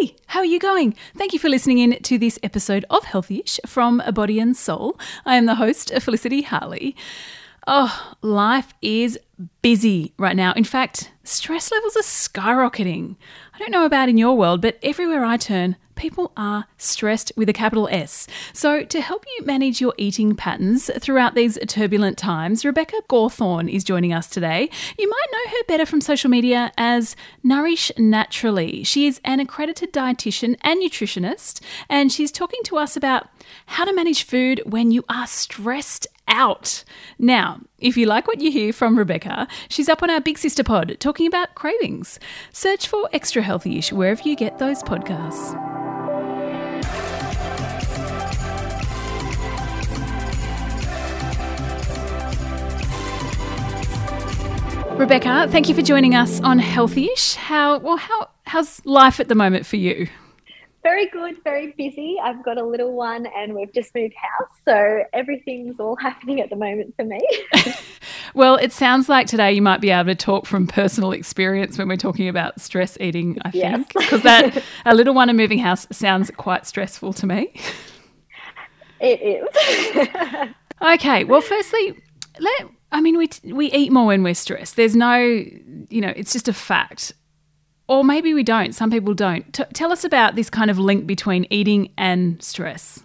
Hey, how are you going? Thank you for listening in to this episode of Healthyish from A Body and Soul. I am the host, Felicity Harley. Oh, life is busy right now. In fact, stress levels are skyrocketing. I don't know about in your world, but everywhere I turn, people are stressed with a capital S. So, to help you manage your eating patterns throughout these turbulent times, Rebecca Gawthorne is joining us today. You might know her better from social media as Nourish Naturally. She is an accredited dietitian and nutritionist, and she's talking to us about how to manage food when you are stressed out. Now, if you like what you hear from Rebecca, she's up on our Big Sister pod talking about cravings. Search for Extra Healthyish wherever you get those podcasts. Rebecca, thank you for joining us on Healthyish. How well how how's life at the moment for you? Very good, very busy. I've got a little one and we've just moved house, so everything's all happening at the moment for me. well, it sounds like today you might be able to talk from personal experience when we're talking about stress eating, I think, because yes. that a little one and moving house sounds quite stressful to me. It is. okay, well, firstly, let I mean, we we eat more when we're stressed. There's no, you know, it's just a fact. Or maybe we don't. Some people don't. T- tell us about this kind of link between eating and stress.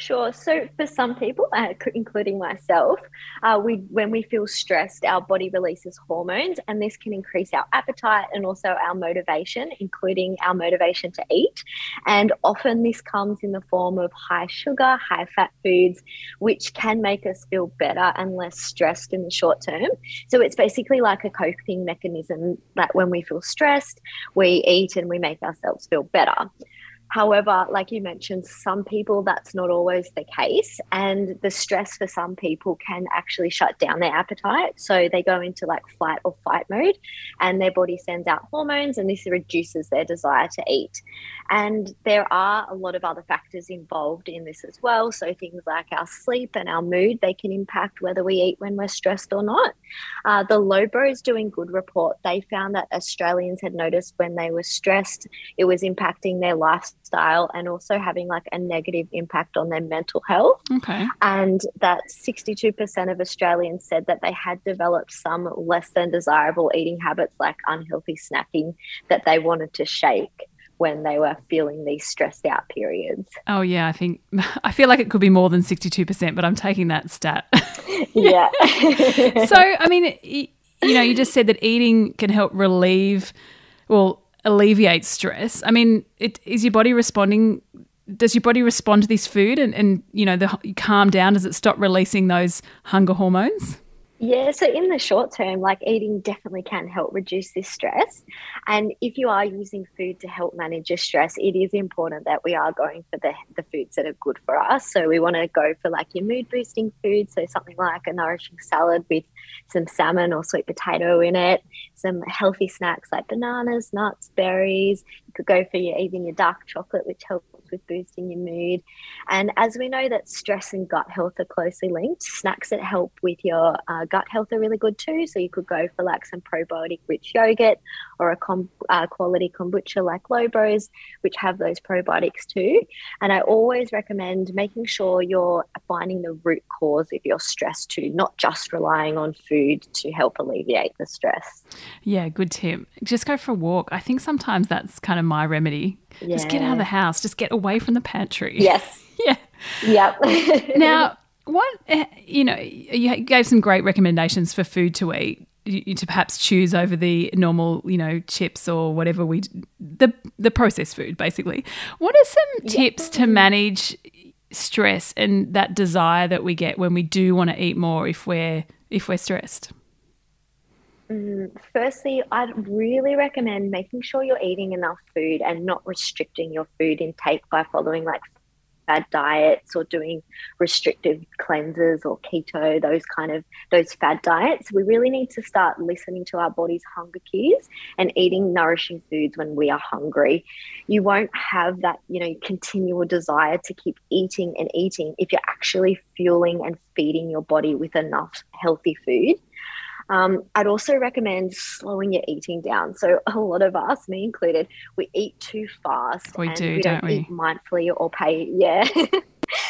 Sure. So for some people, uh, including myself, uh, we when we feel stressed, our body releases hormones, and this can increase our appetite and also our motivation, including our motivation to eat. And often this comes in the form of high sugar, high fat foods, which can make us feel better and less stressed in the short term. So it's basically like a coping mechanism that when we feel stressed, we eat and we make ourselves feel better. However, like you mentioned, some people that's not always the case. And the stress for some people can actually shut down their appetite. So they go into like flight or fight mode and their body sends out hormones and this reduces their desire to eat. And there are a lot of other factors involved in this as well. So things like our sleep and our mood, they can impact whether we eat when we're stressed or not. Uh, the Lo Bros doing good report, they found that Australians had noticed when they were stressed, it was impacting their lifestyle and also having like a negative impact on their mental health. Okay. And that 62% of Australians said that they had developed some less than desirable eating habits like unhealthy snacking that they wanted to shake when they were feeling these stressed out periods. Oh yeah, I think I feel like it could be more than 62%, but I'm taking that stat. yeah. so, I mean, you know, you just said that eating can help relieve well, alleviate stress. I mean, it, is your body responding does your body respond to this food and, and you know, the, calm down? Does it stop releasing those hunger hormones? Yeah, so in the short term, like eating definitely can help reduce this stress. And if you are using food to help manage your stress, it is important that we are going for the, the foods that are good for us. So we want to go for like your mood boosting food. So something like a nourishing salad with some salmon or sweet potato in it, some healthy snacks like bananas, nuts, berries. You could go for your even your dark chocolate, which helps with boosting your mood. And as we know that stress and gut health are closely linked, snacks that help with your uh, gut health are really good too. So you could go for like some probiotic rich yogurt or a com- uh, quality kombucha like Lo Bros, which have those probiotics too. And I always recommend making sure you're finding the root cause of your stress too, not just relying on food to help alleviate the stress. Yeah, good tip. Just go for a walk. I think sometimes that's kind of my remedy. Yeah. Just get out of the house, just get away from the pantry. Yes. yeah. Yep. now, what, eh, you know, you gave some great recommendations for food to eat to perhaps choose over the normal, you know, chips or whatever we the the processed food basically. What are some tips to manage stress and that desire that we get when we do want to eat more if we're if we're stressed? Mm, firstly, I'd really recommend making sure you're eating enough food and not restricting your food intake by following like fad diets or doing restrictive cleanses or keto, those kind of those fad diets. We really need to start listening to our body's hunger cues and eating nourishing foods when we are hungry. You won't have that, you know, continual desire to keep eating and eating if you're actually fueling and feeding your body with enough healthy food. Um, I'd also recommend slowing your eating down. So a lot of us, me included, we eat too fast. We and do, we don't don't we? eat mindfully or pay. Yeah.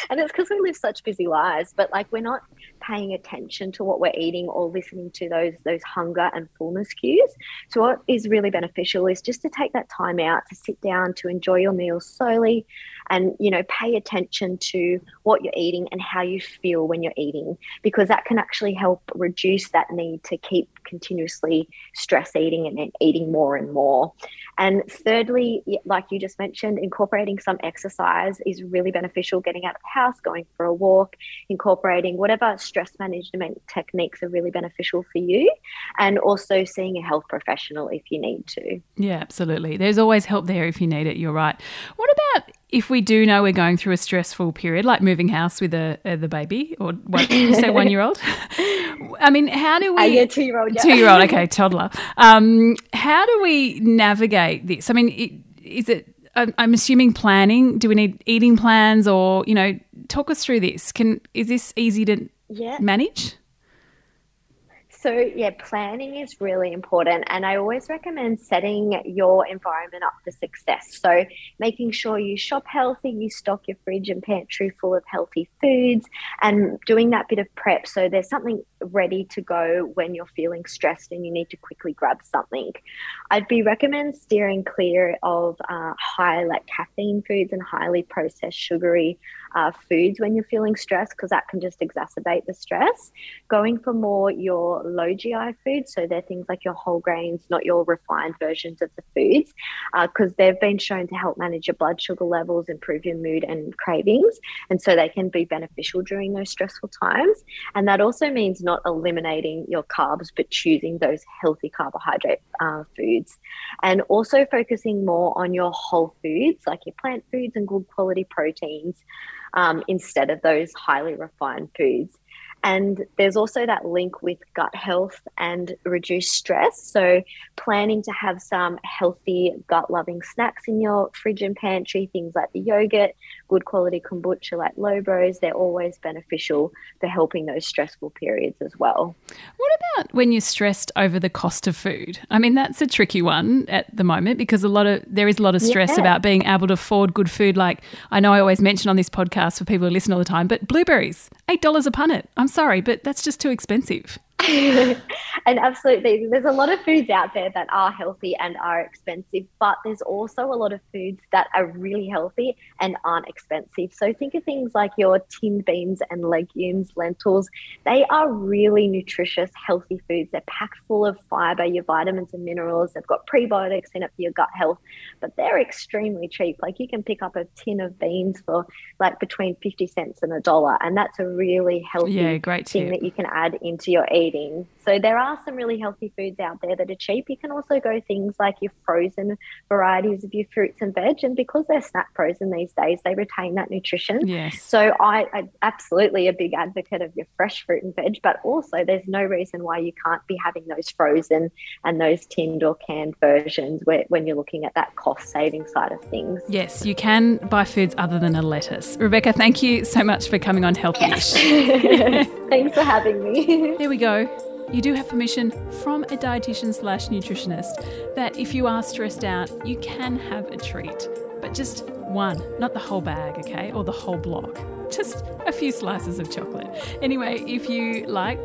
and it's because we live such busy lives, but like we're not paying attention to what we're eating or listening to those those hunger and fullness cues. So what is really beneficial is just to take that time out to sit down to enjoy your meal slowly and you know pay attention to what you're eating and how you feel when you're eating because that can actually help reduce that need to keep continuously stress eating and eating more and more and thirdly like you just mentioned incorporating some exercise is really beneficial getting out of the house going for a walk incorporating whatever stress management techniques are really beneficial for you and also seeing a health professional if you need to Yeah, absolutely. There's always help there if you need it. You're right. What about if we do know we're going through a stressful period, like moving house with a, uh, the baby or what you say one year old? I mean, how do we? Uh, yeah, two-year-old, yeah. Two year old. Okay, toddler. Um, how do we navigate this? I mean, it, is it? I'm I'm assuming planning. Do we need eating plans, or you know, talk us through this? Can is this easy to yeah manage? So, yeah, planning is really important. And I always recommend setting your environment up for success. So, making sure you shop healthy, you stock your fridge and pantry full of healthy foods, and doing that bit of prep. So, there's something ready to go when you're feeling stressed and you need to quickly grab something. I'd be recommend steering clear of uh, high like caffeine foods and highly processed sugary uh, foods when you're feeling stressed because that can just exacerbate the stress. Going for more your low GI foods, so they're things like your whole grains, not your refined versions of the foods, because uh, they've been shown to help manage your blood sugar levels, improve your mood and cravings, and so they can be beneficial during those stressful times. And that also means not eliminating your carbs, but choosing those healthy carbohydrate uh, foods, and also focusing more on your whole foods like your plant foods and good quality proteins um, instead of those highly refined foods. And there's also that link with gut health and reduced stress. So, planning to have some healthy, gut loving snacks in your fridge and pantry, things like the yogurt, good quality kombucha like Lo Bros, they're always beneficial for helping those stressful periods as well. What about when you're stressed over the cost of food? I mean, that's a tricky one at the moment because a lot of there is a lot of stress Yeah. about being able to afford good food. Like I know I always mention on this podcast for people who listen all the time, but blueberries, eight dollars a punnet. I'm sorry, but that's just too expensive. and absolutely, there's a lot of foods out there that are healthy and are expensive, but there's also a lot of foods that are really healthy and aren't expensive. So think of things like your tinned beans and legumes, lentils. They are really nutritious, healthy foods. They're packed full of fiber, your vitamins and minerals. They've got prebiotics in it for your gut health, but they're extremely cheap. Like you can pick up a tin of beans for like between 50 cents and a dollar, and that's a really healthy Yeah, great thing tip. that you can add into your eating fascinating so there are some really healthy foods out there that are cheap. You can also go things like your frozen varieties of your fruits and veg, and because they're snap frozen these days, they retain that nutrition. Yes. So I, I'm absolutely a big advocate of your fresh fruit and veg, but also there's no reason why you can't be having those frozen and those tinned or canned versions where, when you're looking at that cost saving side of things. Yes, you can buy foods other than a lettuce. Rebecca, thank you so much for coming on Healthyish. Thanks for having me. There we go. You do have permission from a dietitian slash nutritionist that if you are stressed out, you can have a treat, but just one, not the whole bag, okay, or the whole block. Just a few slices of chocolate. Anyway, if you like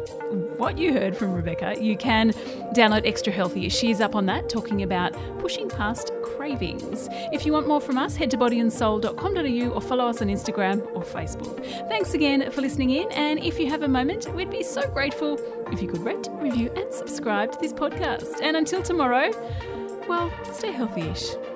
what you heard from Rebecca, you can download Extra Healthy. She's up on that talking about pushing past cravings. If you want more from us, head to bodyandsoul.com.au or follow us on Instagram or Facebook. Thanks again for listening in, and if you have a moment, we'd be so grateful if you could rate, review, and subscribe to this podcast. And until tomorrow, well, stay healthy-ish.